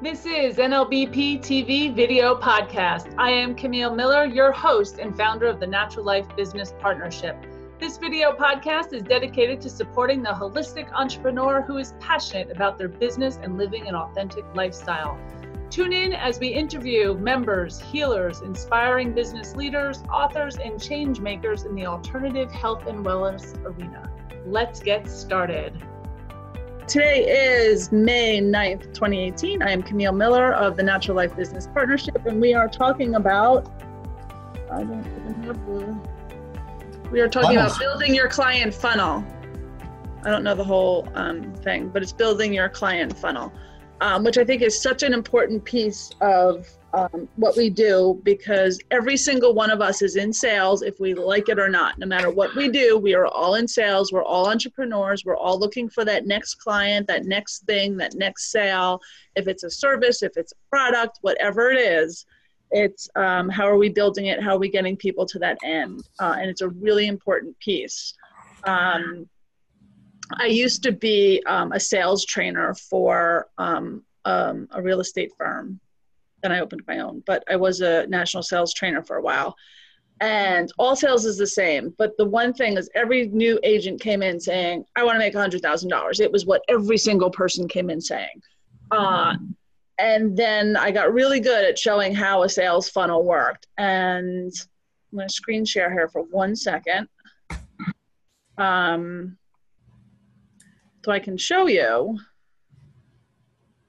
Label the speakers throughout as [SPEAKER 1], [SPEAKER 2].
[SPEAKER 1] This is NLBP TV Video Podcast. I am Camille Miller, your host and founder of the Natural Life Business Partnership. This video podcast is dedicated to supporting the holistic entrepreneur who is passionate about their business and living an authentic lifestyle. Tune in as we interview members, healers, inspiring business leaders, authors, and change makers in the alternative health and wellness arena. Let's get started. Today is May 9th, 2018. I am Camille Miller of the Natural Life Business Partnership, and we are talking about. I don't even have the we are talking about building your client funnel. I don't know the whole um, thing, but it's building your client funnel, um, which I think is such an important piece of um, what we do because every single one of us is in sales if we like it or not. No matter what we do, we are all in sales. We're all entrepreneurs. We're all looking for that next client, that next thing, that next sale. If it's a service, if it's a product, whatever it is, it's um, how are we building it? How are we getting people to that end? Uh, and it's a really important piece. Um, I used to be um, a sales trainer for um, um, a real estate firm. Then I opened my own, but I was a national sales trainer for a while. And all sales is the same. But the one thing is, every new agent came in saying, I want to make $100,000. It was what every single person came in saying. Uh, and then I got really good at showing how a sales funnel worked. And I'm going to screen share here for one second. Um, so I can show you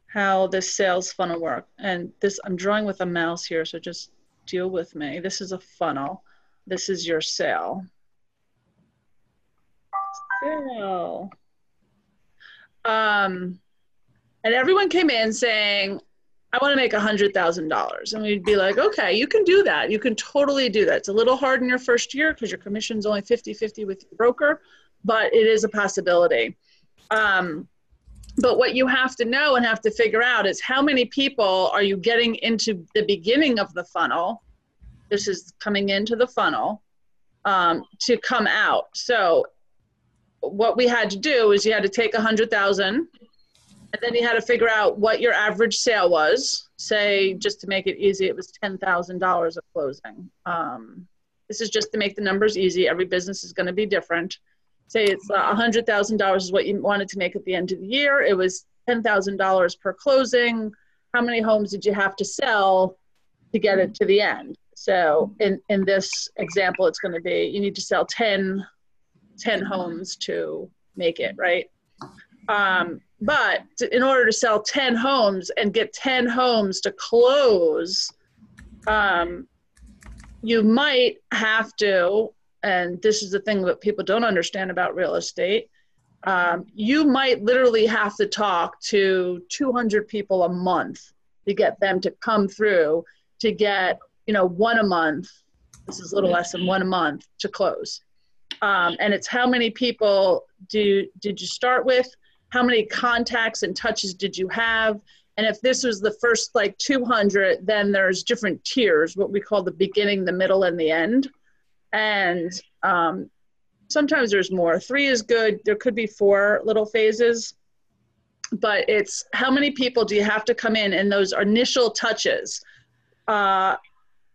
[SPEAKER 1] how this sales funnel work. And this, I'm drawing with a mouse here, so just deal with me. This is a funnel. This is your sale. Sale. Um, and everyone came in saying, I want to make a hundred thousand dollars. And we'd be like, okay, you can do that. You can totally do that. It's a little hard in your first year because your commission's only 50-50 with your broker, but it is a possibility. Um, but what you have to know and have to figure out is how many people are you getting into the beginning of the funnel? This is coming into the funnel um, to come out. So what we had to do is you had to take a hundred thousand and then you had to figure out what your average sale was. Say, just to make it easy, it was $10,000 of closing. Um, this is just to make the numbers easy. Every business is going to be different. Say it's uh, $100,000 is what you wanted to make at the end of the year. It was $10,000 per closing. How many homes did you have to sell to get it to the end? So in, in this example, it's going to be you need to sell 10, 10 homes to make it, right? Um, but in order to sell 10 homes and get 10 homes to close, um, you might have to, and this is the thing that people don't understand about real estate, um, you might literally have to talk to 200 people a month to get them to come through to get, you know, one a month. This is a little less than one a month to close. Um, and it's how many people do did you start with? how many contacts and touches did you have and if this was the first like 200 then there's different tiers what we call the beginning the middle and the end and um, sometimes there's more. Three is good. There could be four little phases but it's how many people do you have to come in in those initial touches? Uh,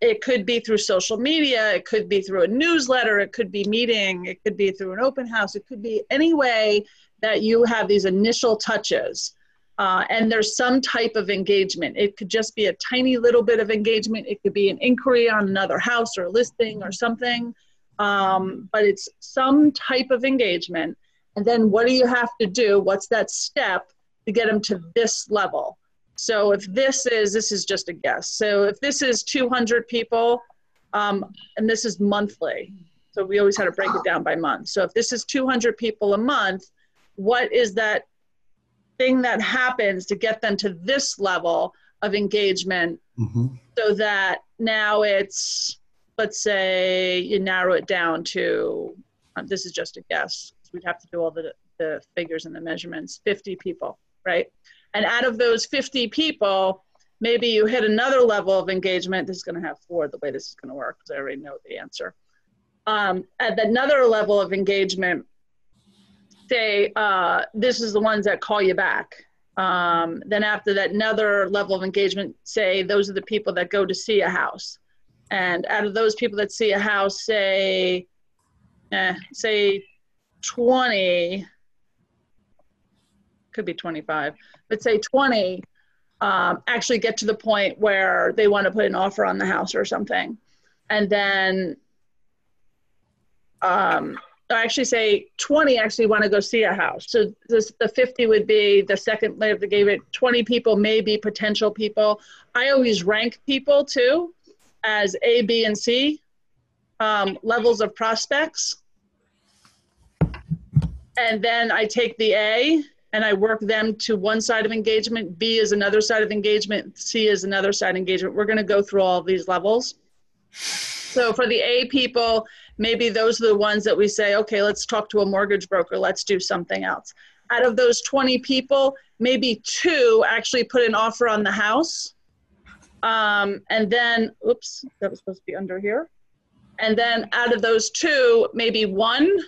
[SPEAKER 1] it could be through social media. It could be through a newsletter. It could be meeting. It could be through an open house. It could be any way that you have these initial touches uh, and there's some type of engagement. It could just be a tiny little bit of engagement. It could be an inquiry on another house or a listing or something, um, but it's some type of engagement. And then what do you have to do? What's that step to get them to this level? So if this is, this is just a guess. So if this is 200 people, um, and this is monthly, so we always had to break it down by month. So if this is 200 people a month, what is that thing that happens to get them to this level of engagement mm-hmm. so that now it's let's say you narrow it down to um, this is just a guess we'd have to do all the, the figures and the measurements 50 people right and out of those 50 people maybe you hit another level of engagement this is going to have four the way this is going to work because i already know the answer um, at another level of engagement say uh, this is the ones that call you back Um, then after that, another level of engagement, say those are the people that go to see a house. And out of those people that see a house, say, eh, say 20, could be 25, but say 20 um, actually get to the point where they want to put an offer on the house or something. And then um, I actually say 20 actually want to go see a house. So this, the 50 would be the second layer that gave it 20 people, may be potential people. I always rank people too as A, B, and C um, levels of prospects. And then I take the A and I work them to one side of engagement. B is another side of engagement. C is another side of engagement. We're going to go through all of these levels. So for the A people, maybe those are the ones that we say, okay, let's talk to a mortgage broker, let's do something else. Out of those 20 people, maybe two actually put an offer on the house. Um, and then, oops, that was supposed to be under here. And then out of those two, maybe one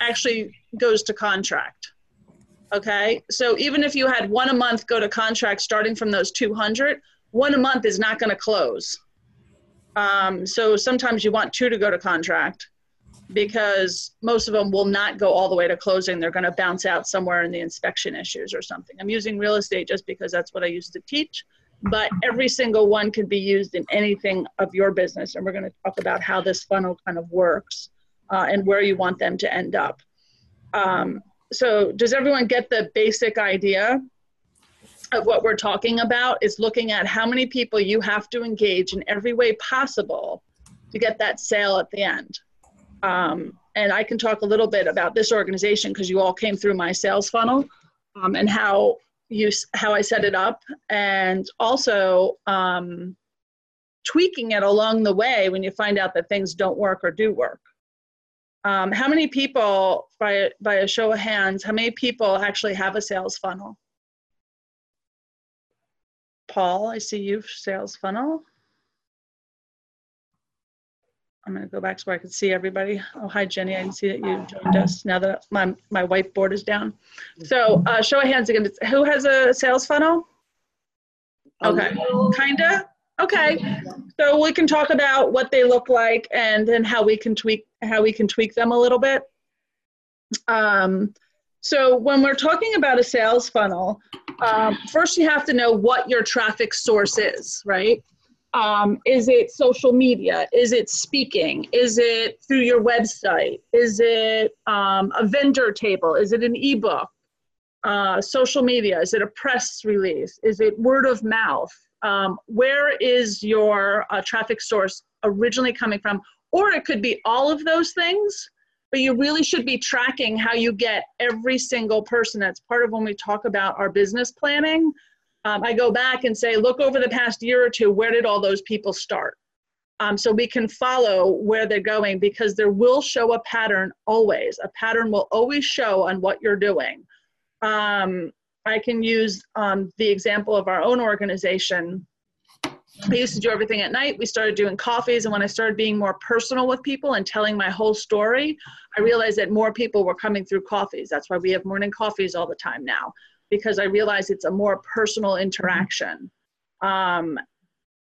[SPEAKER 1] actually goes to contract. Okay, so even if you had one a month go to contract starting from those 200, one a month is not going to close. Um, so sometimes you want two to go to contract because most of them will not go all the way to closing. They're going to bounce out somewhere in the inspection issues or something. I'm using real estate just because that's what I used to teach, but every single one can be used in anything of your business. And we're going to talk about how this funnel kind of works uh, and where you want them to end up. Um, so does everyone get the basic idea? Of what we're talking about is looking at how many people you have to engage in every way possible to get that sale at the end. Um, and I can talk a little bit about this organization because you all came through my sales funnel um, and how you how I set it up, and also um, tweaking it along the way when you find out that things don't work or do work. Um, how many people, by by a show of hands, how many people actually have a sales funnel? Paul, I see you, sales funnel. I'm going to go back so I can see everybody. Oh, hi, Jenny. I can see that you joined us now that my, my whiteboard is down. So uh, show of hands again. Who has a sales funnel? Okay, kinda? Okay, so we can talk about what they look like and then how we can tweak how we can tweak them a little bit. Um, so when we're talking about a sales funnel, um, first you have to know what your traffic source is, right? Um, is it social media? Is it speaking? Is it through your website? Is it um, a vendor table? Is it an ebook? Uh, social media? Is it a press release? Is it word of mouth? Um, where is your uh, traffic source originally coming from? Or it could be all of those things but you really should be tracking how you get every single person. That's part of when we talk about our business planning. Um, I go back and say, look over the past year or two, where did all those people start? Um, so we can follow where they're going because there will show a pattern always. A pattern will always show on what you're doing. Um, I can use um, the example of our own organization I used to do everything at night. We started doing coffees, and when I started being more personal with people and telling my whole story, I realized that more people were coming through coffees. That's why we have morning coffees all the time now, because I realized it's a more personal interaction. Um,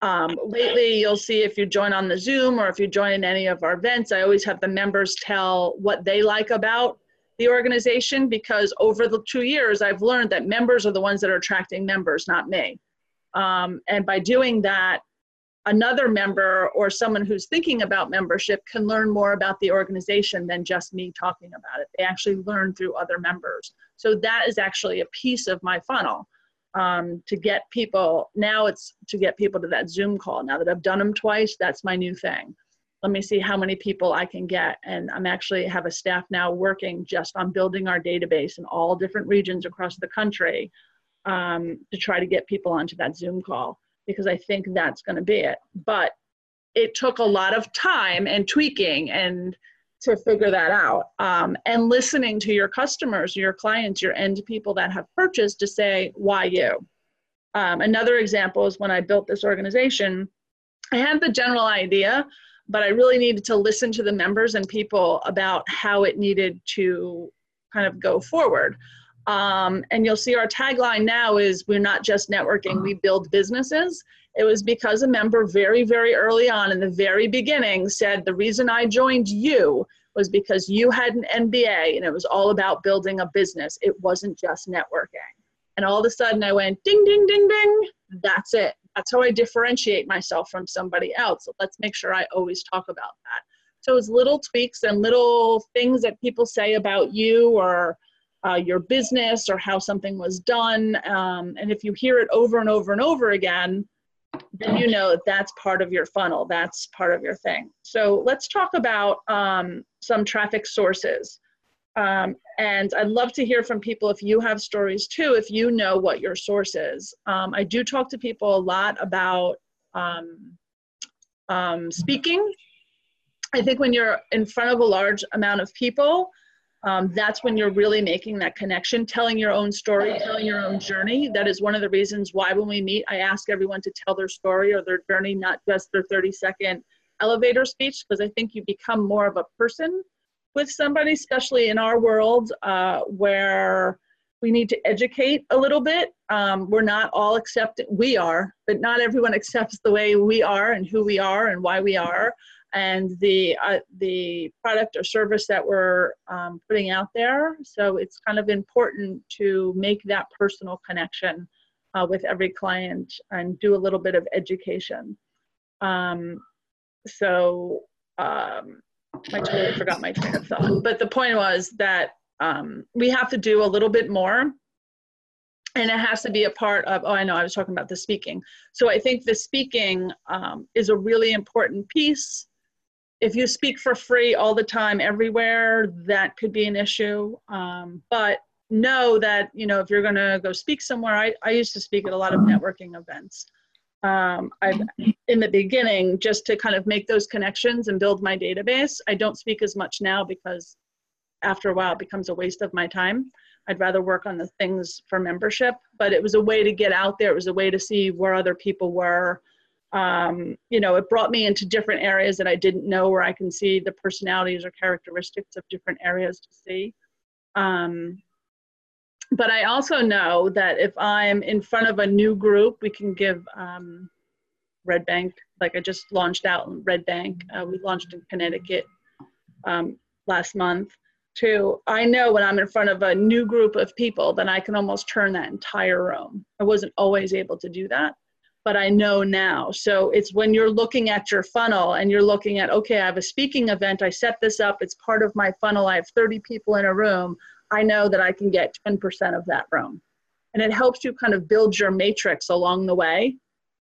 [SPEAKER 1] um, lately, you'll see if you join on the Zoom or if you join in any of our events, I always have the members tell what they like about the organization because over the two years, I've learned that members are the ones that are attracting members, not me. Um, and by doing that, another member or someone who's thinking about membership can learn more about the organization than just me talking about it. They actually learn through other members. So that is actually a piece of my funnel um, to get people. Now it's to get people to that Zoom call. Now that I've done them twice, that's my new thing. Let me see how many people I can get. And I'm actually have a staff now working just on building our database in all different regions across the country um, to try to get people onto that Zoom call because I think that's going to be it. But it took a lot of time and tweaking and to figure that out um, and listening to your customers, your clients, your end people that have purchased to say, why you? Um, another example is when I built this organization, I had the general idea, but I really needed to listen to the members and people about how it needed to kind of go forward. Um, and you'll see our tagline now is we're not just networking, we build businesses. It was because a member very, very early on in the very beginning said, The reason I joined you was because you had an MBA and it was all about building a business. It wasn't just networking. And all of a sudden I went ding, ding, ding, ding. That's it. That's how I differentiate myself from somebody else. Let's make sure I always talk about that. So it's little tweaks and little things that people say about you or uh, your business or how something was done. Um, and if you hear it over and over and over again, then you know that that's part of your funnel. That's part of your thing. So let's talk about um, some traffic sources. Um, and I'd love to hear from people if you have stories too, if you know what your source is. Um, I do talk to people a lot about um, um, speaking. I think when you're in front of a large amount of people, um, that's when you're really making that connection, telling your own story, telling your own journey. That is one of the reasons why when we meet, I ask everyone to tell their story or their journey, not just their 30 second elevator speech, because I think you become more of a person with somebody, especially in our world uh, where we need to educate a little bit. Um, we're not all accepted, we are, but not everyone accepts the way we are and who we are and why we are and the uh, the product or service that we're um, putting out there. So it's kind of important to make that personal connection uh, with every client and do a little bit of education. Um, so um, I totally forgot my train of thought. But the point was that um, we have to do a little bit more. And it has to be a part of, oh, I know, I was talking about the speaking. So I think the speaking um, is a really important piece if you speak for free all the time everywhere that could be an issue. Um, but know that you know if you're going to go speak somewhere I, I used to speak at a lot of networking events. Um, i in the beginning just to kind of make those connections and build my database i don't speak as much now because after a while it becomes a waste of my time. I'd rather work on the things for membership but it was a way to get out there. It was a way to see where other people were um, you know, it brought me into different areas that I didn't know where I can see the personalities or characteristics of different areas to see. Um, but I also know that if I'm in front of a new group, we can give um, Red Bank, like I just launched out in Red Bank. Uh, we launched in Connecticut um, last month. too. I know when I'm in front of a new group of people, then I can almost turn that entire room. I wasn't always able to do that but I know now. So it's when you're looking at your funnel and you're looking at, okay, I have a speaking event, I set this up, it's part of my funnel, I have 30 people in a room, I know that I can get 10% of that room. And it helps you kind of build your matrix along the way.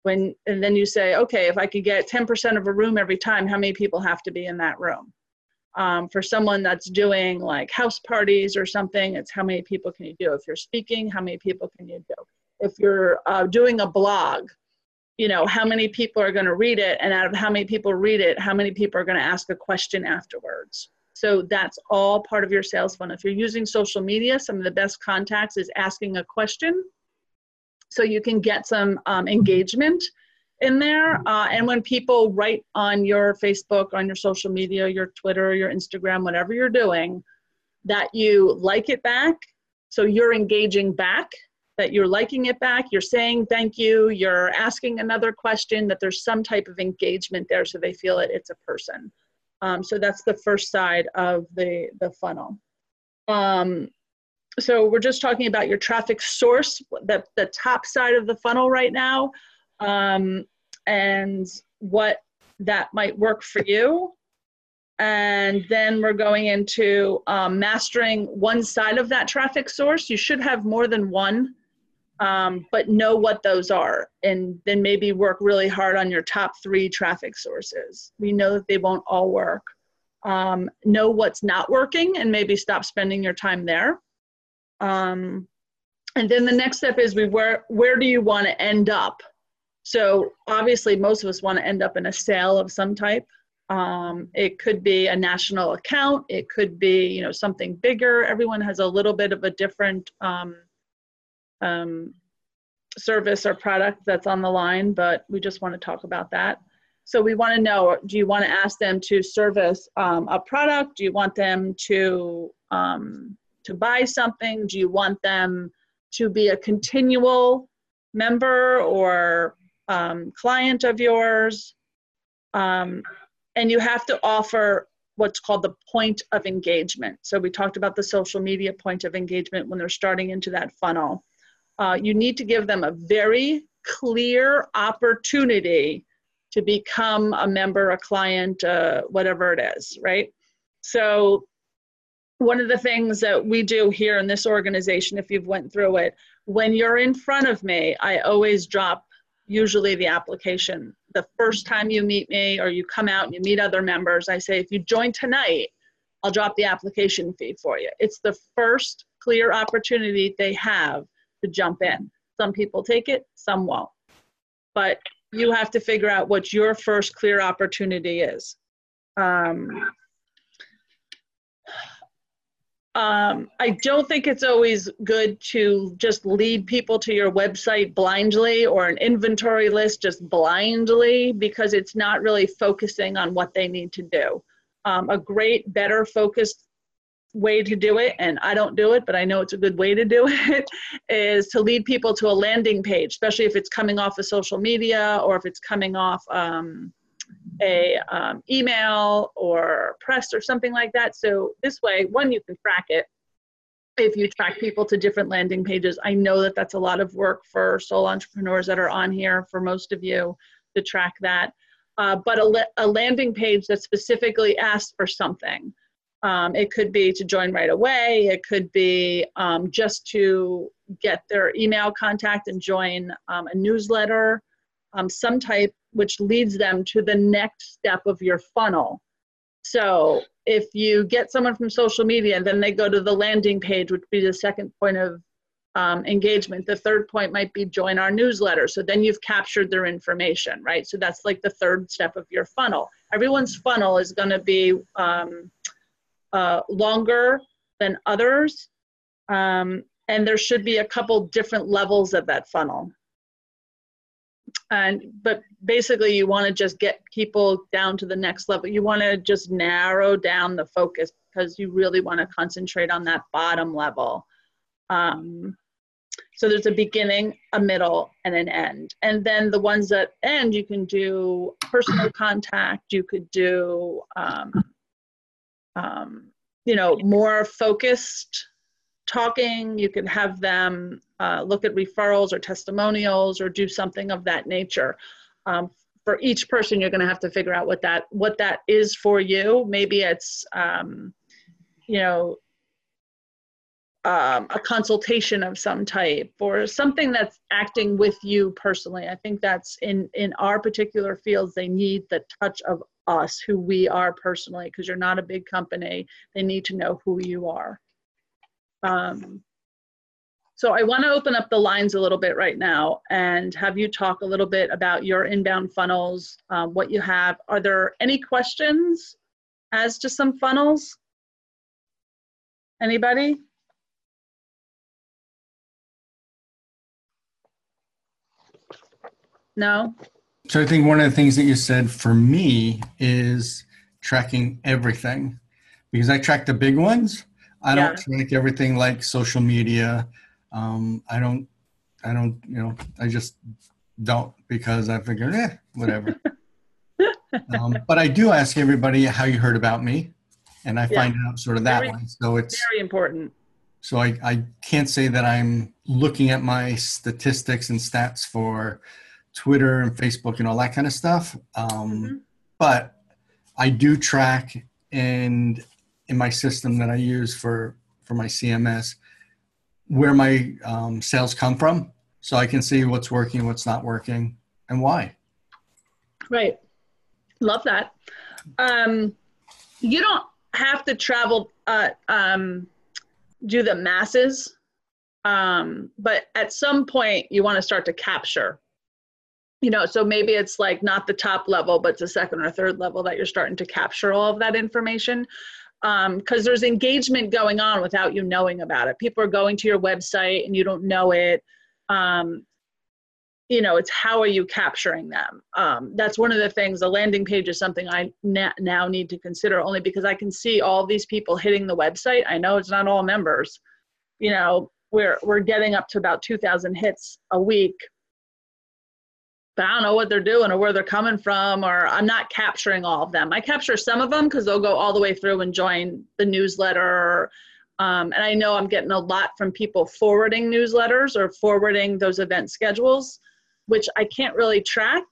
[SPEAKER 1] When, and then you say, okay, if I could get 10% of a room every time, how many people have to be in that room? Um, for someone that's doing like house parties or something, it's how many people can you do? If you're speaking, how many people can you do? If you're uh, doing a blog, you know how many people are going to read it and out of how many people read it how many people are going to ask a question afterwards. So that's all part of your sales funnel. If you're using social media some of the best contacts is asking a question so you can get some um, engagement in there uh, and when people write on your facebook on your social media your twitter your instagram whatever you're doing that you like it back so you're engaging back that you're liking it back, you're saying thank you, you're asking another question, that there's some type of engagement there so they feel it, it's a person. Um, so that's the first side of the, the funnel. Um, so we're just talking about your traffic source, the, the top side of the funnel right now, um, and what that might work for you. And then we're going into um, mastering one side of that traffic source. You should have more than one um, but know what those are and then maybe work really hard on your top three traffic sources. We know that they won't all work. Um, know what's not working and maybe stop spending your time there. Um, and then the next step is we where where do you want to end up? So obviously most of us want to end up in a sale of some type. Um, it could be a national account. It could be you know something bigger. Everyone has a little bit of a different um, um, service or product that's on the line, but we just want to talk about that. So we want to know, do you want to ask them to service um, a product? Do you want them to um, to buy something? Do you want them to be a continual member or um, client of yours? Um, and you have to offer what's called the point of engagement. So we talked about the social media point of engagement when they're starting into that funnel. Uh, you need to give them a very clear opportunity to become a member, a client, uh, whatever it is, right? So one of the things that we do here in this organization, if you've went through it, when you're in front of me, I always drop usually the application. The first time you meet me or you come out and you meet other members, I say, if you join tonight, I'll drop the application fee for you. It's the first clear opportunity they have to jump in. Some people take it, some won't. But you have to figure out what your first clear opportunity is. Um, um, I don't think it's always good to just lead people to your website blindly or an inventory list just blindly because it's not really focusing on what they need to do. Um, a great, better focused way to do it, and I don't do it, but I know it's a good way to do it, is to lead people to a landing page, especially if it's coming off of social media or if it's coming off. Um, a um, email or press or something like that. So this way, one, you can track it. If you track people to different landing pages, I know that that's a lot of work for sole entrepreneurs that are on here, for most of you to track that. Uh, but a, a, landing page that specifically asks for something. Um, it could be to join right away. It could be um, just to get their email contact and join um, a newsletter, um, some type which leads them to the next step of your funnel. So if you get someone from social media and then they go to the landing page, which would be the second point of um, engagement. The third point might be join our newsletter. So then you've captured their information, right? So that's like the third step of your funnel. Everyone's funnel is going to be um, uh, longer than others. Um, and there should be a couple different levels of that funnel. And but basically you want to just get people down to the next level. You want to just narrow down the focus because you really want to concentrate on that bottom level. Um, so there's a beginning a middle and an end. And then the ones that end you can do personal contact you could do um, um, you know more focused talking you could have them uh, look at referrals or testimonials or do something of that nature. Um, for each person, you're going to have to figure out what that what that is for you. Maybe it's um, you know um, a consultation of some type or something that's acting with you personally. I think that's in in our particular fields. They need the touch of us, who we are personally, because you're not a big company. They need to know who you are. Um, so I want to open up the lines a little bit right now and have you talk a little bit about your inbound funnels, um, what you have. Are there any questions as to some funnels? Anybody? No?
[SPEAKER 2] So I think one of the things that you said for me is tracking everything because I track the big ones. I yeah. don't track everything like social media, um, I don't, I don't, you know, I just don't because I figure, eh, whatever. um, but I do ask everybody how you heard about me, and I yeah. find out sort of that very, way. So it's
[SPEAKER 1] very important.
[SPEAKER 2] So I, I can't say that I'm looking at my statistics and stats for Twitter and Facebook and all that kind of stuff. Um, mm-hmm. But I do track and in my system that I use for for my CMS, where my um, sales come from so I can see what's working, what's not working, and why.
[SPEAKER 1] Right. Love that. Um, you don't have to travel, uh, um, do the masses, um, but at some point you want to start to capture. You know, so maybe it's like not the top level, but the second or third level that you're starting to capture all of that information because um, there's engagement going on without you knowing about it. People are going to your website and you don't know it. Um, you know it's how are you capturing them um, that's one of the things a landing page is something i na- now need to consider only because i can see all these people hitting the website i know it's not all members you know we're we're getting up to about 2000 hits a week but i don't know what they're doing or where they're coming from or i'm not capturing all of them i capture some of them because they'll go all the way through and join the newsletter um, and i know i'm getting a lot from people forwarding newsletters or forwarding those event schedules which I can't really track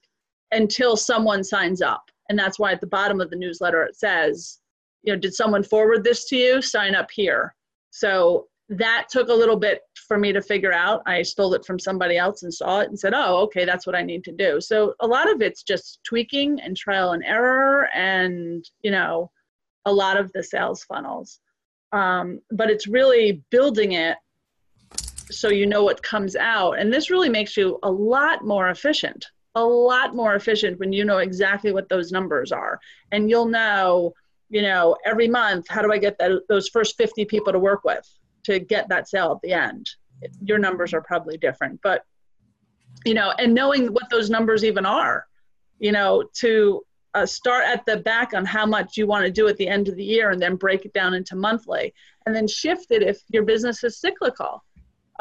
[SPEAKER 1] until someone signs up. And that's why at the bottom of the newsletter it says, you know, did someone forward this to you? Sign up here. So that took a little bit for me to figure out. I stole it from somebody else and saw it and said, oh, okay, that's what I need to do. So a lot of it's just tweaking and trial and error and, you know, a lot of the sales funnels. Um, but it's really building it so you know what comes out. And this really makes you a lot more efficient, a lot more efficient when you know exactly what those numbers are. And you'll know, you know, every month, how do I get that, those first 50 people to work with to get that sale at the end? Your numbers are probably different, but, you know, and knowing what those numbers even are, you know, to uh, start at the back on how much you want to do at the end of the year and then break it down into monthly and then shift it if your business is cyclical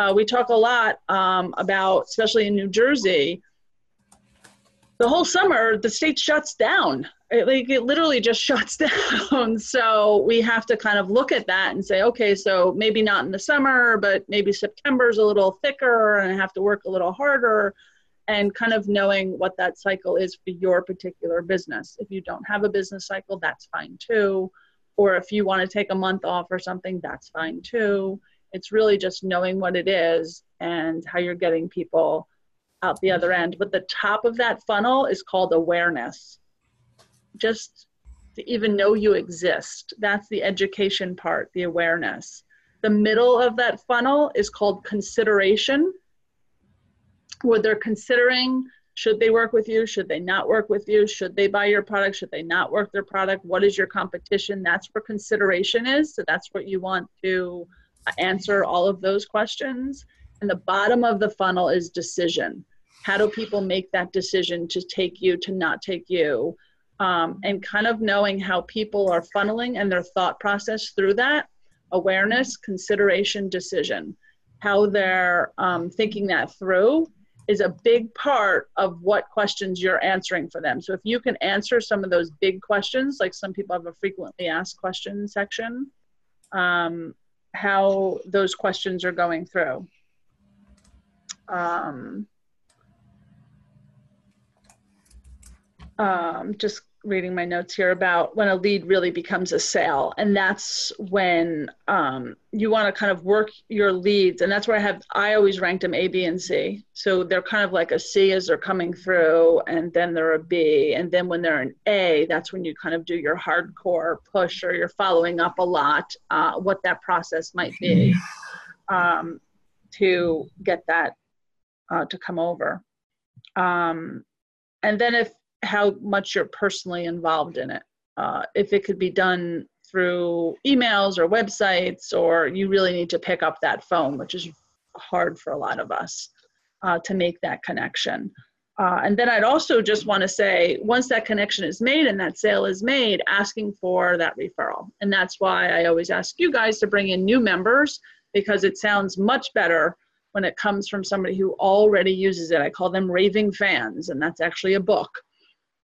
[SPEAKER 1] uh, we talk a lot um, about, especially in New Jersey, the whole summer the state shuts down. It, like it literally just shuts down. so we have to kind of look at that and say, okay, so maybe not in the summer, but maybe September's a little thicker and I have to work a little harder. And kind of knowing what that cycle is for your particular business. If you don't have a business cycle, that's fine too. Or if you want to take a month off or something, that's fine too it's really just knowing what it is and how you're getting people out the other end. But the top of that funnel is called awareness. Just to even know you exist. That's the education part, the awareness. The middle of that funnel is called consideration, where they're considering should they work with you, should they not work with you, should they buy your product, should they not work their product, what is your competition? That's where consideration is. So that's what you want to answer all of those questions. And the bottom of the funnel is decision. How do people make that decision to take you, to not take you? Um, and kind of knowing how people are funneling and their thought process through that awareness, consideration, decision, how they're um, thinking that through is a big part of what questions you're answering for them. So if you can answer some of those big questions, like some people have a frequently asked questions section, um, how those questions are going through. Um, um, just reading my notes here about when a lead really becomes a sale. And that's when um, you want to kind of work your leads. And that's where i have i always ranked them a b and c. So they're kind of like a c as they're coming through and then they're a b. And then when they're an a that's when you kind of do your hardcore push or you're following up a lot uh, what that process might be um, to get that uh, to come over. Um, and then if how much you're personally involved in it. Uh, if it could be done through emails or websites, or you really need to pick up that phone, which is hard for a lot of us uh, to make that connection. Uh, and then I'd also just want to say, once that connection is made and that sale is made, asking for that referral. And that's why I always ask you guys to bring in new members because it sounds much better when it comes from somebody who already uses it. I call them raving fans, and that's actually a book.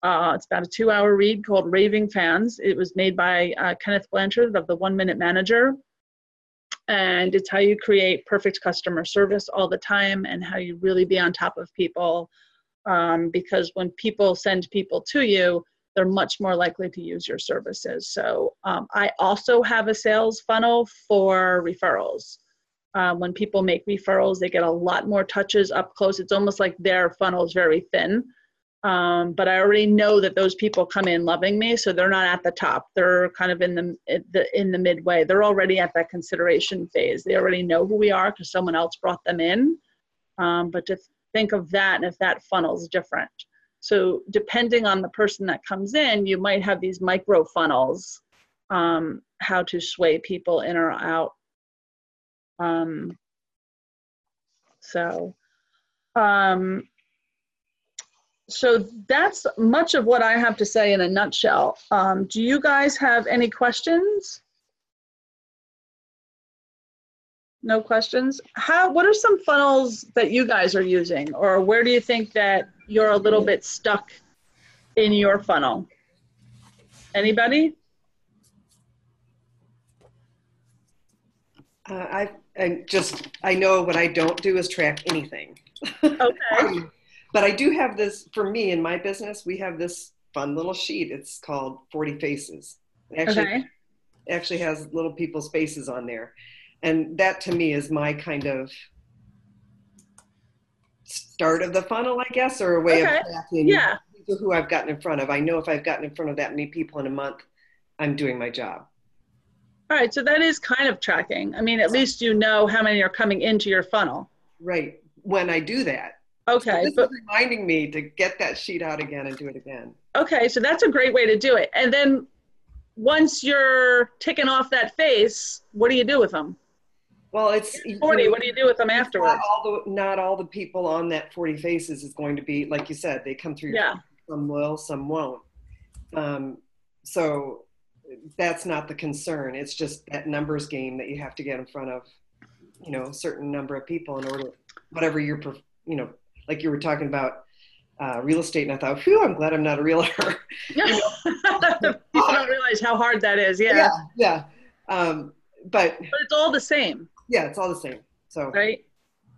[SPEAKER 1] Uh, it's about a two hour read called Raving Fans. It was made by uh, Kenneth Blanchard of the One Minute Manager. And it's how you create perfect customer service all the time and how you really be on top of people. Um, because when people send people to you, they're much more likely to use your services. So um, I also have a sales funnel for referrals. Uh, when people make referrals, they get a lot more touches up close. It's almost like their funnel is very thin um, but I already know that those people come in loving me, so they're not at the top. They're kind of in the, in the midway. They're already at that consideration phase. They already know who we are because someone else brought them in. Um, but to think of that and if that funnel is different. So depending on the person that comes in, you might have these micro funnels, um, how to sway people in or out. Um, so um, so that's much of what I have to say in a nutshell. Um, do you guys have any questions? No questions? How, what are some funnels that you guys are using or where do you think that you're a little bit stuck in your funnel? Anybody?
[SPEAKER 3] Uh, I, I just, I know what I don't do is track anything.
[SPEAKER 1] Okay.
[SPEAKER 3] but I do have this, for me in my business, we have this fun little sheet. It's called 40 Faces. It actually,
[SPEAKER 1] Okay.
[SPEAKER 3] actually has little people's faces on there. And that to me is my kind of start of the funnel, I guess, or a way
[SPEAKER 1] Okay.
[SPEAKER 3] of tracking
[SPEAKER 1] Yeah.
[SPEAKER 3] who I've gotten in front of. I know if I've gotten in front of that many people in a month, I'm doing my job.
[SPEAKER 1] All right. So that is kind of tracking. I mean, at least you know how many are coming into your funnel.
[SPEAKER 3] Right. When I do that.
[SPEAKER 1] Okay.
[SPEAKER 3] this
[SPEAKER 1] But
[SPEAKER 3] is reminding me to get that sheet out again and do it again.
[SPEAKER 1] Okay, so that's a great way to do it. And then once you're ticking off that face, what do you do with them?
[SPEAKER 3] Well, it's you
[SPEAKER 1] 40,
[SPEAKER 3] know,
[SPEAKER 1] what do you do with them afterwards?
[SPEAKER 3] Not all the not all the people on that 40 faces is going to be like you said. They come through.
[SPEAKER 1] Yeah.
[SPEAKER 3] Some will, some won't. Um, so that's not the concern. It's just that numbers game that you have to get in front of, you know, a certain number of people in order, whatever you're, you know, like you were talking about uh, real estate, and I thought, whew, I'm glad I'm not a realtor.
[SPEAKER 1] People don't realize how hard that is. Yeah.
[SPEAKER 3] yeah, yeah. Um, but
[SPEAKER 1] But it's all the same,
[SPEAKER 3] yeah, it's all the same. So
[SPEAKER 1] right?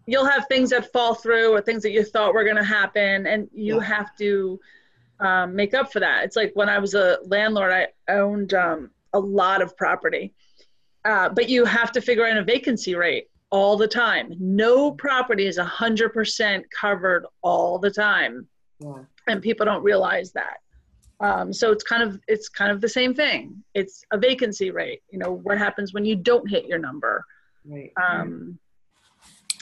[SPEAKER 1] You'll have things that fall through or things that you thought were going to happen, and you
[SPEAKER 3] Yeah.
[SPEAKER 1] have to um, make up for that. It's like when I was a landlord, I owned um, a lot of property, uh, but you have to figure out a vacancy rate all the time. No property is 100% covered all the time.
[SPEAKER 3] yeah,
[SPEAKER 1] and people don't realize that. Um, so it's kind of it's kind of the same thing. It's a vacancy rate. You know what happens when you don't hit your number.
[SPEAKER 3] right.
[SPEAKER 1] Um,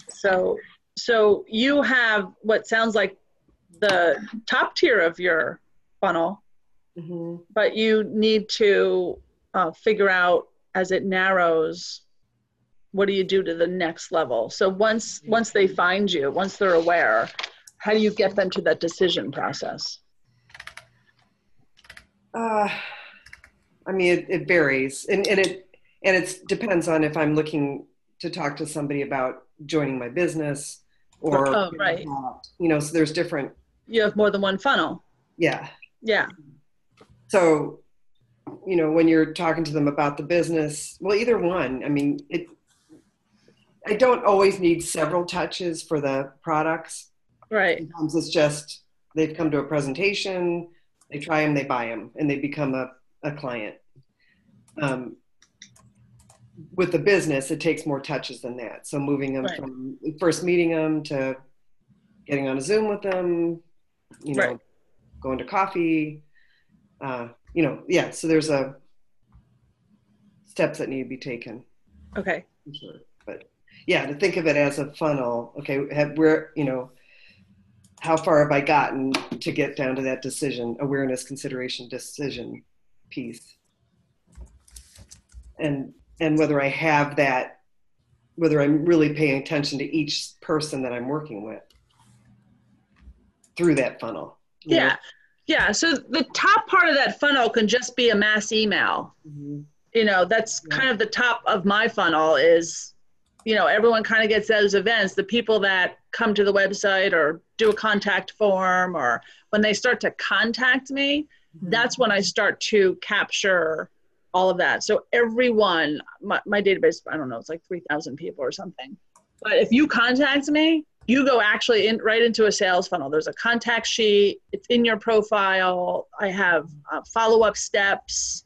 [SPEAKER 1] so so you have what sounds like the top tier of your funnel,
[SPEAKER 3] hmm
[SPEAKER 1] but you need to uh, figure out as it narrows. What do you do to the next level? So once once they find you, once they're aware, how do you get them to that decision process?
[SPEAKER 3] Uh, I mean, it, it varies, and, and it and it depends on if I'm looking to talk to somebody about joining my business or
[SPEAKER 1] Oh, right.
[SPEAKER 3] you know. So there's different,
[SPEAKER 1] you have more than one funnel.
[SPEAKER 3] yeah.
[SPEAKER 1] Yeah.
[SPEAKER 3] So, you know, when you're talking to them about the business, well, either one. I mean, it. I don't always need several touches for the products.
[SPEAKER 1] Right.
[SPEAKER 3] Sometimes it's just they've come to a presentation, they try them, they buy them, and they become a, a client. Um, with the business, it takes more touches than that. So moving them
[SPEAKER 1] Right.
[SPEAKER 3] from first meeting them to getting on a Zoom with them, you know,
[SPEAKER 1] Right.
[SPEAKER 3] going to coffee, uh, you know, yeah. So there's a steps that need to be taken.
[SPEAKER 1] Okay.
[SPEAKER 3] Sure. But yeah, to think of it as a funnel. Okay, have, where you know, how far have I gotten to get down to that decision, awareness, consideration, decision piece, and and whether I have that, whether I'm really paying attention to each person that I'm working with through that funnel. you know?
[SPEAKER 1] Yeah. Yeah. So the top part of that funnel can just be a mass email.
[SPEAKER 3] Mhm.
[SPEAKER 1] You know, that's
[SPEAKER 3] Yeah.
[SPEAKER 1] kind of the top of my funnel is, you know, everyone kind of gets those events. The people that come to the website or do a contact form or when they start to contact me, that's when I start to capture all of that. So everyone, my, my database, I don't know, it's like 3,000 people or something. But if you contact me, you go actually in right into a sales funnel. There's a contact sheet. It's in your profile. I have uh, follow-up steps.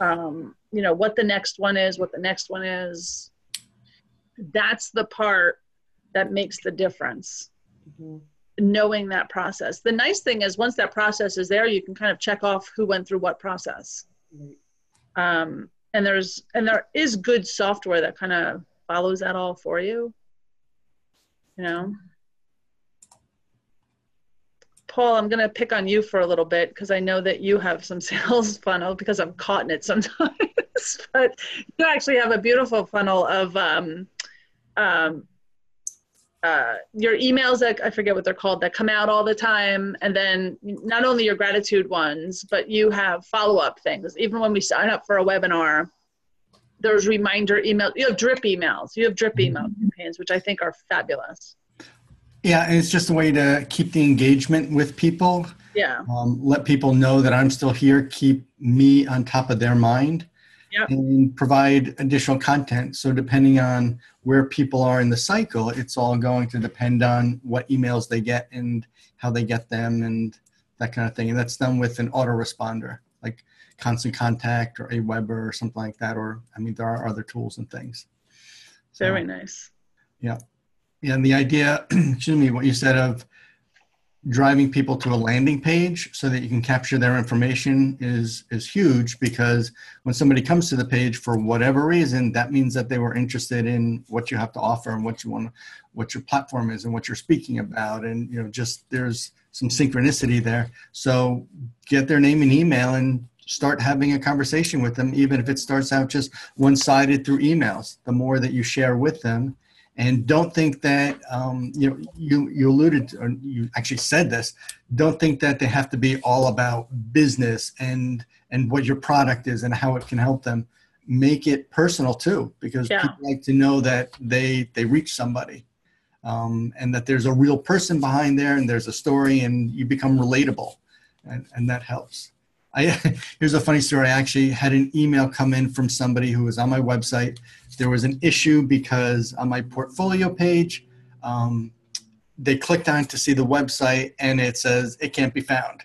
[SPEAKER 1] Um, you know what the next one is, what the next one is. That's the part that makes the difference
[SPEAKER 3] Mhm.
[SPEAKER 1] knowing that process. The nice thing is once that process is there, you can kind of check off who went through what process.
[SPEAKER 3] Right.
[SPEAKER 1] Um, and there's and there is good software that kind of follows that all for you. You know. Paul, I'm going to pick on you for a little bit because I know that you have some sales funnel because I'm caught in it sometimes. but you actually have a beautiful funnel of um, um, uh, your emails that I forget what they're called that come out all the time, and then not only your gratitude ones, but you have follow up things. Even when we sign up for a webinar, there's reminder emails. You have drip emails. You have drip
[SPEAKER 2] Mm-hmm.
[SPEAKER 1] email campaigns, which I think are fabulous.
[SPEAKER 2] Yeah, and it's just a way to keep the engagement with people.
[SPEAKER 1] Yeah.
[SPEAKER 2] Um, let people know that I'm still here. Keep me on top of their mind.
[SPEAKER 1] Yep.
[SPEAKER 2] And provide additional content. So depending on where people are in the cycle, it's all going to depend on what emails they get and how they get them and that kind of thing. And that's done with an autoresponder like Constant Contact or Aweber or something like that. Or I mean, there are other tools and things. So-
[SPEAKER 1] Very nice.
[SPEAKER 2] yeah. Yeah, and the idea, excuse me, what you said of driving people to a landing page so that you can capture their information is is huge because when somebody comes to the page for whatever reason, that means that they were interested in what you have to offer and what you want, what your platform is and what you're speaking about, and you know, just there's some synchronicity there. So get their name and email and start having a conversation with them, even if it starts out just one-sided through emails. The more that you share with them, and don't think that um, you know you you alluded to, or you actually said this. Don't think that they have to be all about business and and what your product is and how it can help them. Make it personal too, because
[SPEAKER 1] Yeah.
[SPEAKER 2] people like to know that they they reach somebody, um, and that there's a real person behind there, and there's a story, and you become relatable, and and that helps. I, here's a funny story. I actually had an email come in from somebody who was on my website. There was an issue because on my portfolio page, um, they clicked on to see the website and it says it can't be found.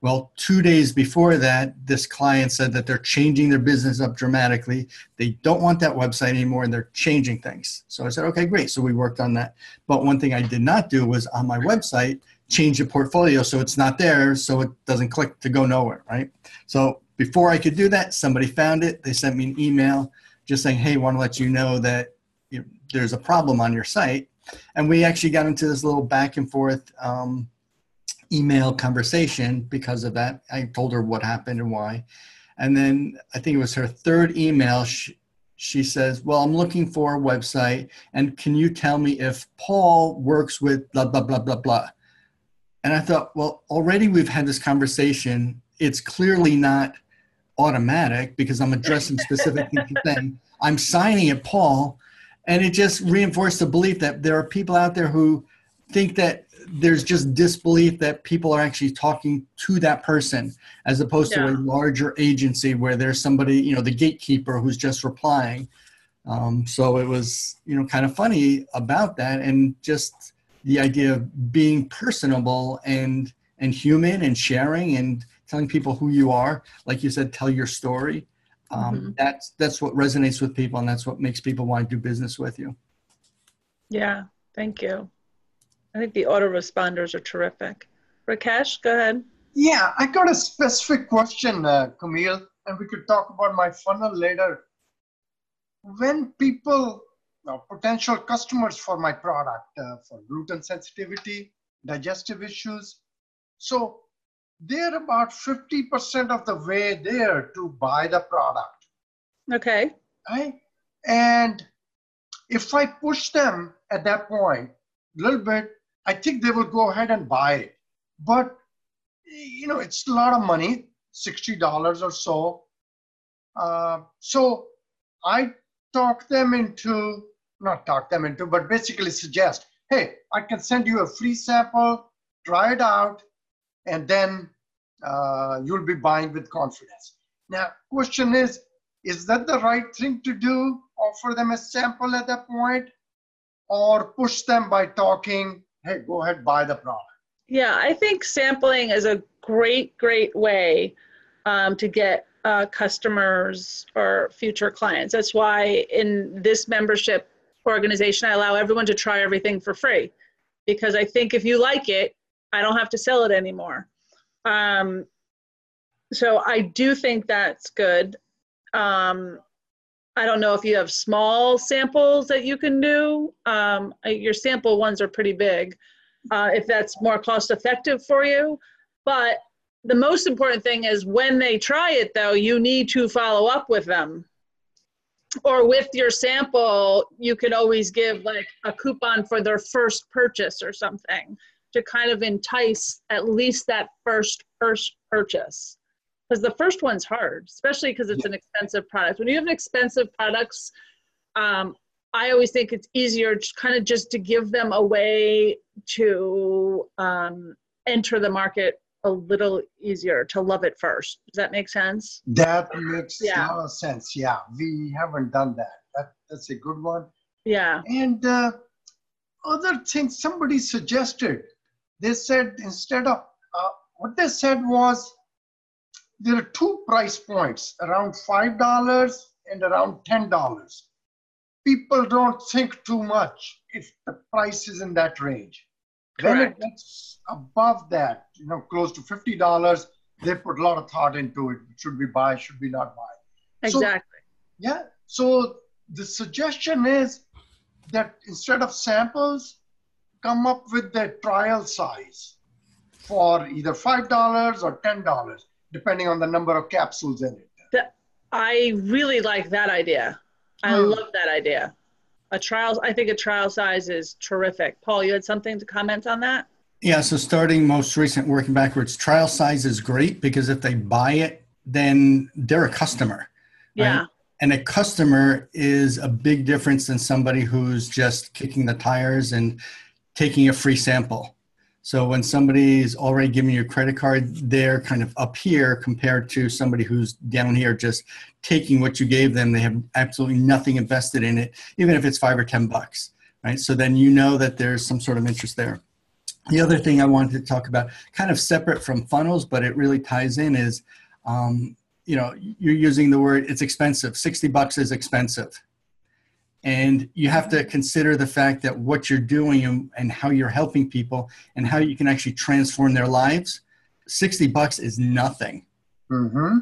[SPEAKER 2] Well, two days before that, this client said that they're changing their business up dramatically. They don't want that website anymore and they're changing things. So I said, okay, great. So we worked on that. But one thing I did not do was on my website, change the portfolio so it's not there so it doesn't click to go nowhere right? So before i could do that somebody found it. They sent me an email just saying hey want to let you know that you there's a problem on your site. And we actually got into this little back and forth um, email conversation because of that. I told her what happened and why. And then i think it was her third email she, she says well i'm looking for a website and can you tell me if paul works with blah blah blah blah blah and I thought, well, already we've had this conversation. It's clearly not automatic because I'm addressing specific thing. I'm signing it, Paul, and it just reinforced the belief that there are people out there who think that there's just disbelief that people are actually talking to that person as opposed
[SPEAKER 1] Yeah.
[SPEAKER 2] to a larger agency where there's somebody, you know, the gatekeeper who's just replying. Um, so it was, you know, kind of funny about that and just the idea of being personable and and human and sharing and telling people who you are like you said tell your story um,
[SPEAKER 1] Mhm.
[SPEAKER 2] that's that's what resonates with people and that's what makes people want to do business with you
[SPEAKER 1] Yeah. Thank you. I think the autoresponders are terrific. Rakesh, go ahead.
[SPEAKER 4] Yeah, I got a specific question, uh, Camille, and we could talk about my funnel later. When people, potential customers for my product, uh, for gluten sensitivity, digestive issues, so they're about 50% of the way there to buy the product,
[SPEAKER 1] Okay.
[SPEAKER 4] right? And if I push them at that point a little bit, I think they will go ahead and buy it. But you know, it's a lot of money, $60 or so. Uh, so I talk them into, not talk them into, but basically suggest, hey, I can send you a free sample, try it out, and then uh, you'll be buying with confidence. Now, question is, is that the right thing to do? Offer them a sample at that point, or push them by talking, hey, go ahead, buy the product.
[SPEAKER 1] Yeah, I think sampling is a great, great way um, to get uh, customers or future clients. That's why in this membership organization, I allow everyone to try everything for free because I think if you like it, I don't have to sell it anymore. Um, so I do think that's good. Um, I don't know if you have small samples that you can do. Um, your sample ones are pretty big uh, if that's more cost effective for you. But the most important thing is when they try it, though, you need to follow up with them. Or with your sample, you could always give like a coupon for their first purchase or something to kind of entice at least that first first purchase. Because the first one's hard, especially because it's an expensive product. When you have an expensive products, um, I always think it's easier just kind of just to give them a way to um, enter the market a little easier to love it first. Does that make sense?
[SPEAKER 4] That makes
[SPEAKER 1] Yeah.
[SPEAKER 4] a lot of sense. Yeah, we haven't done that. that that's a good one.
[SPEAKER 1] Yeah.
[SPEAKER 4] And uh, other things somebody suggested, they said instead of uh, what they said was there are two price points around five dollars and around ten dollars. People don't think too much if the price is in that range. When it gets above that, you know, close to fifty dollars, they put a lot of thought into it. Should we buy? Should we not buy? So-
[SPEAKER 1] Exactly.
[SPEAKER 4] Yeah. So the suggestion is that instead of samples, come up with the trial size for either five dollars or ten dollars, depending on the number of capsules in it.
[SPEAKER 1] I really like that idea. I
[SPEAKER 4] Hmm.
[SPEAKER 1] love that idea. A trial, I think a trial size is terrific. Paul, you had something to comment on that?
[SPEAKER 2] Yeah, so starting most recent, working backwards, trial size is great because if they buy it, then they're a customer.
[SPEAKER 1] Yeah.
[SPEAKER 2] And a customer is a big difference than somebody who's just kicking the tires and taking a free sample. So when somebody's already giving you a credit card, they're kind of up here compared to somebody who's down here just taking what you gave them. They have absolutely nothing invested in it, even if it's five or 10 bucks, right? So then you know that there's some sort of interest there. The other thing I wanted to talk about, kind of separate from funnels, but it really ties in, is um, you know you're using the word it's expensive. Sixty bucks is expensive, and you have to consider the fact that what you're doing and, and how you're helping people and how you can actually transform their lives. Sixty bucks is nothing.
[SPEAKER 4] Mm-hmm.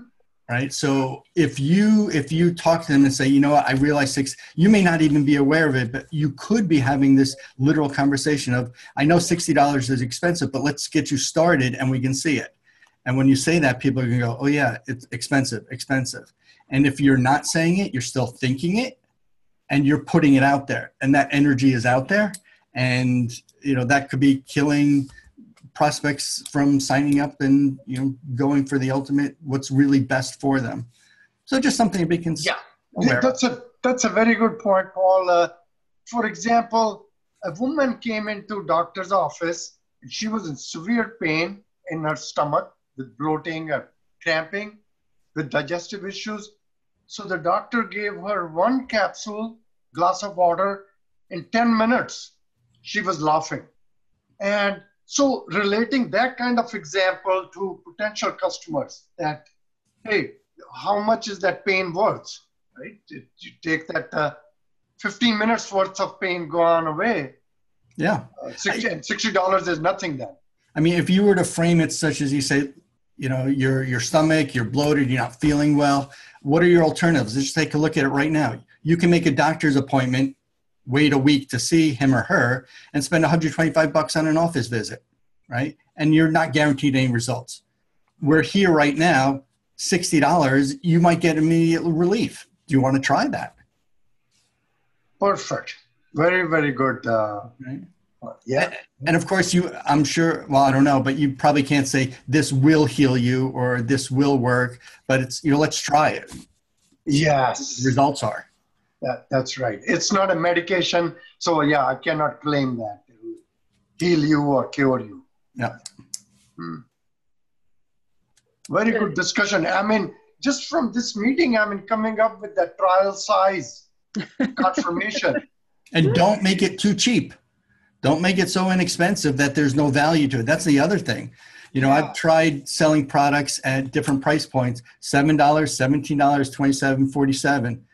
[SPEAKER 2] right? So if you if you talk to them and say you know what? I realize six you may not even be aware of it but you could be having this literal conversation of i know $60 is expensive but let's get you started and we can see it. And when you say that people are going to go oh yeah it's expensive expensive. And if you're not saying it you're still thinking it and you're putting it out there and that energy is out there and you know that could be killing prospects from signing up and you know going for the ultimate what's really best for them so just something to be cons-
[SPEAKER 4] Yeah.
[SPEAKER 2] aware.
[SPEAKER 4] That's a that's a very good point, Paul. Uh, for example, a woman came into doctor's office and she was in severe pain in her stomach with bloating or cramping, with digestive issues. So the doctor gave her one capsule, glass of water, in 10 minutes. She was laughing. And so relating that kind of example to potential customers that, hey, how much is that pain worth? Right? You you take that uh, 15 minutes worth of pain gone away.
[SPEAKER 2] yeah
[SPEAKER 4] Uh, 60, and $60 is nothing then.
[SPEAKER 2] i mean if you were to frame it such as you say you know your your stomach you're bloated you're not feeling well. What are your alternatives? Just take a look at it right now. You can make a doctor's appointment wait a week to see him or her and spend 125 bucks on an office visit right? And you're not guaranteed any results. We're here right now $60 you might get immediate relief. Do you want to try that?
[SPEAKER 4] Perfect. Very, very good. Uh,
[SPEAKER 2] right
[SPEAKER 4] yeah.
[SPEAKER 2] and of course you i'm sure well i don't know but you probably can't say this will heal you or this will work but it's you know let's try it
[SPEAKER 4] Yes.
[SPEAKER 2] results are
[SPEAKER 4] That, that's right. It's not a medication. So, yeah, I cannot claim that to heal you or cure you.
[SPEAKER 2] Yeah.
[SPEAKER 4] Hmm. Very good discussion. I mean, just from this meeting, I mean, coming up with that trial size confirmation.
[SPEAKER 2] and don't make it too cheap don't make it so inexpensive that there's no value to it that's the other thing you know
[SPEAKER 4] Yeah.
[SPEAKER 2] i've tried selling products at different price points $7 $17 27 47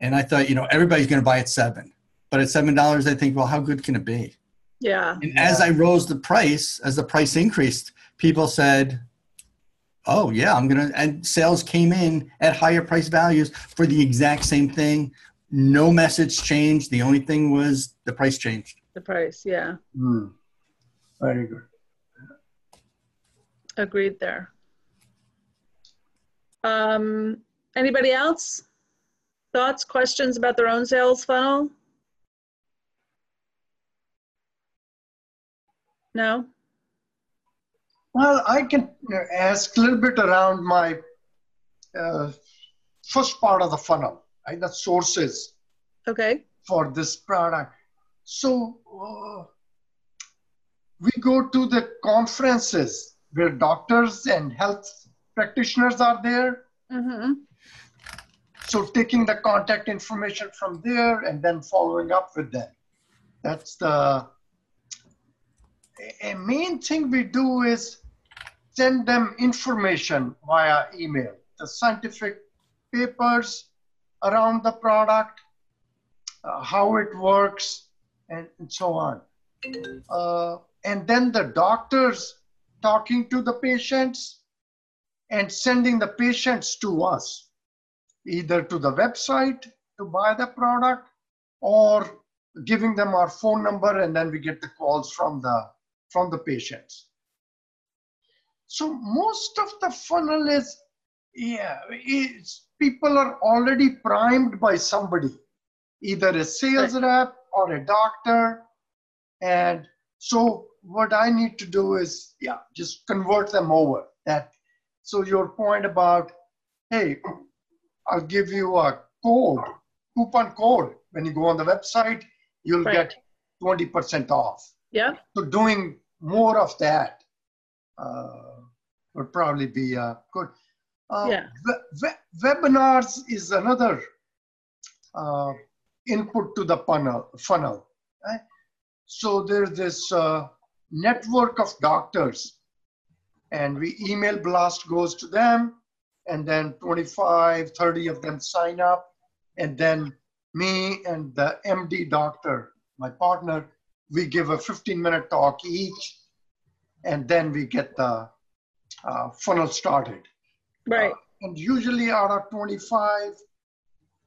[SPEAKER 2] and i thought you know everybody's going to buy at seven but at seven dollars i think well how good can it be
[SPEAKER 1] Yeah.
[SPEAKER 2] And as I rose the price, as the price increased, people said, "Oh yeah, I'm gonna." And sales came in at higher price values for the exact same thing. No message changed. The only thing was the price changed.
[SPEAKER 1] The price. Yeah.
[SPEAKER 4] Hmm. Very good.
[SPEAKER 1] Agreed there. Um, anybody else? Thoughts, questions about their own sales funnel? No?
[SPEAKER 4] Well, I can ask a little bit around my uh, first part of the funnel, right? The sources
[SPEAKER 1] Okay.
[SPEAKER 4] for this product. So we go to the conferences where doctors and health practitioners are there.
[SPEAKER 1] Mm-hmm.
[SPEAKER 4] So taking the contact information from there and then following up with them. That's the a main thing we do is send them information via email, the scientific papers around the product, uh, how it works, and, and so on. Uh, and then the doctors talking to the patients and sending the patients to us, either to the website to buy the product or giving them our phone number and then we get the calls from the from the patients. So most of the funnel is, yeah, people are already primed by somebody, either a sales rep or a doctor. And so what I need to do is, yeah, just convert them over. That so your point about, hey, I'll give you a code, coupon code. When you go on the website, you'll
[SPEAKER 1] Right.
[SPEAKER 4] get 20% off.
[SPEAKER 1] Yeah.
[SPEAKER 4] So doing more of that uh, would probably be uh, good. Uh,
[SPEAKER 1] Yeah.
[SPEAKER 4] we- we- webinars is another uh, input to the funnel. funnel right? So there's this uh, network of doctors, and we email blast goes to them, and then 25, 30 of them sign up, and then me and the MD doctor, my partner, we give a 15 minute talk each, and then we get the uh, funnel started.
[SPEAKER 1] Right.
[SPEAKER 4] And usually out of 25,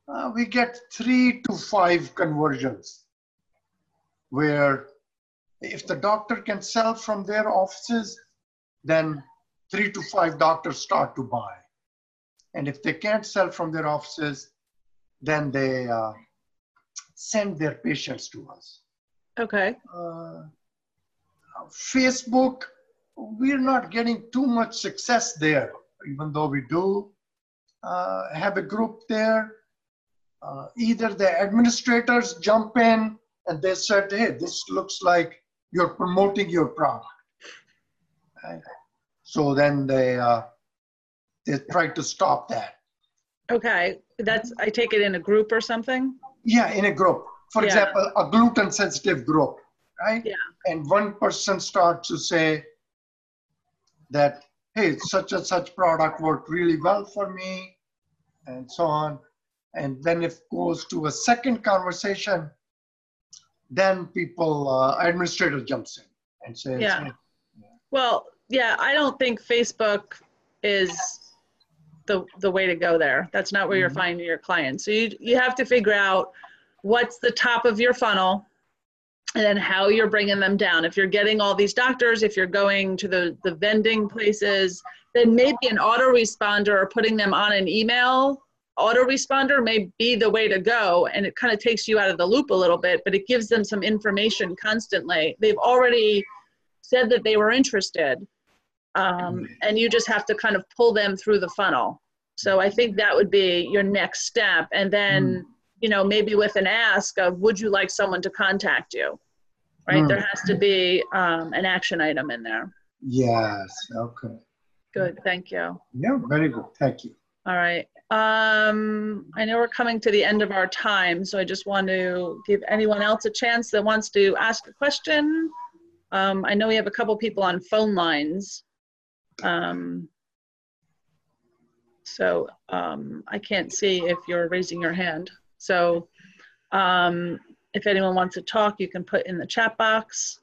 [SPEAKER 4] uh, we get three to five conversions where if the doctor can sell from their offices, then three to five doctors start to buy. And if they can't sell from their offices, then they uh, send their patients to us.
[SPEAKER 1] Okay.
[SPEAKER 4] Uh, Facebook, we're not getting too much success there, even though we do uh, have a group there. Uh, either the administrators jump in and they said, hey, this looks like you're promoting your product. Right? So then they, uh, they try to stop that.
[SPEAKER 1] Okay. That's, I take it in a group or something?
[SPEAKER 4] Yeah, in a group. For
[SPEAKER 1] Yeah.
[SPEAKER 4] example, a gluten sensitive group, right?
[SPEAKER 1] Yeah.
[SPEAKER 4] And one person starts to say that, hey, such and such product worked really well for me, and so on. And then if goes to a second conversation, then people, uh, administrator jumps in and says,
[SPEAKER 1] Yeah.
[SPEAKER 4] "Hey,
[SPEAKER 1] Well, yeah, I don't think Facebook is the the way to go there. That's not where you're
[SPEAKER 4] Mhm.
[SPEAKER 1] finding your clients. So you you have to figure out what's the top of your funnel and then how you're bringing them down. If you're getting all these doctors, if you're going to the the vending places, then maybe an autoresponder or putting them on an email autoresponder may be the way to go and it kind of takes you out of the loop a little bit, but it gives them some information constantly. They've already said that they were interested. Um, and you just have to kind of pull them through the funnel. So I think that would be your next step. And then, you know, maybe with an ask of, would you like someone to contact you? Right?
[SPEAKER 4] Mm.
[SPEAKER 1] There has to be um, an action item in there.
[SPEAKER 4] yes, okay.
[SPEAKER 1] Good. Thank you.
[SPEAKER 4] Yeah, very good. Thank you.
[SPEAKER 1] All right. Um, I know we're coming to the end of our time, so I just want to give anyone else a chance that wants to ask a question. Um, I know we have a couple people on phone lines. Um, so um, I can't see if you're raising your hand. So um, if anyone wants to talk, you can put in the chat box.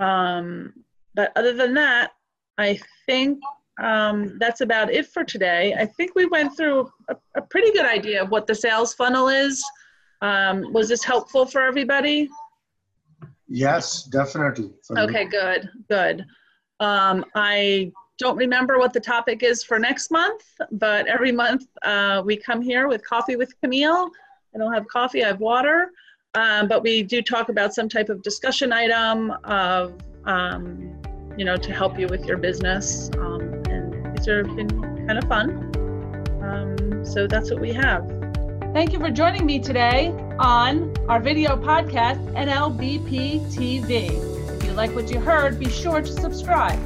[SPEAKER 1] Um, but other than that, I think um, that's about it for today. I think we went through a, a pretty good idea of what the sales funnel is. Um, was this helpful for everybody?
[SPEAKER 4] Yes, definitely. for me.
[SPEAKER 1] Okay, good, good. Um, I don't remember what the topic is for next month, but every month uh, we come here with Coffee with Camille. I don't have coffee, I have water. Um, but we do talk about some type of discussion item of, um, you know, to help you with your business. Um, have been kind of fun. Um, so that's what we have. Thank you for joining me today on our video podcast, NLBP TV. If you like what you heard, be sure to subscribe.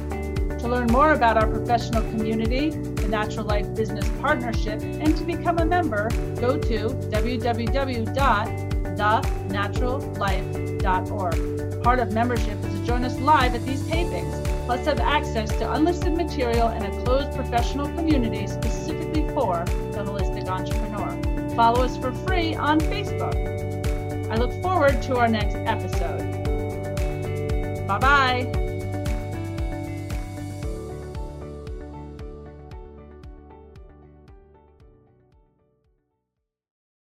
[SPEAKER 1] To learn more about our professional community, the Natural Life Business Partnership, and to become a member, go to www.thenaturallife.org. Part of membership is to join us live at these tapings, plus have access to unlisted material and a closed professional community specifically for the holistic entrepreneur. Follow us for free on Facebook. I look forward to our next episode. Bye bye.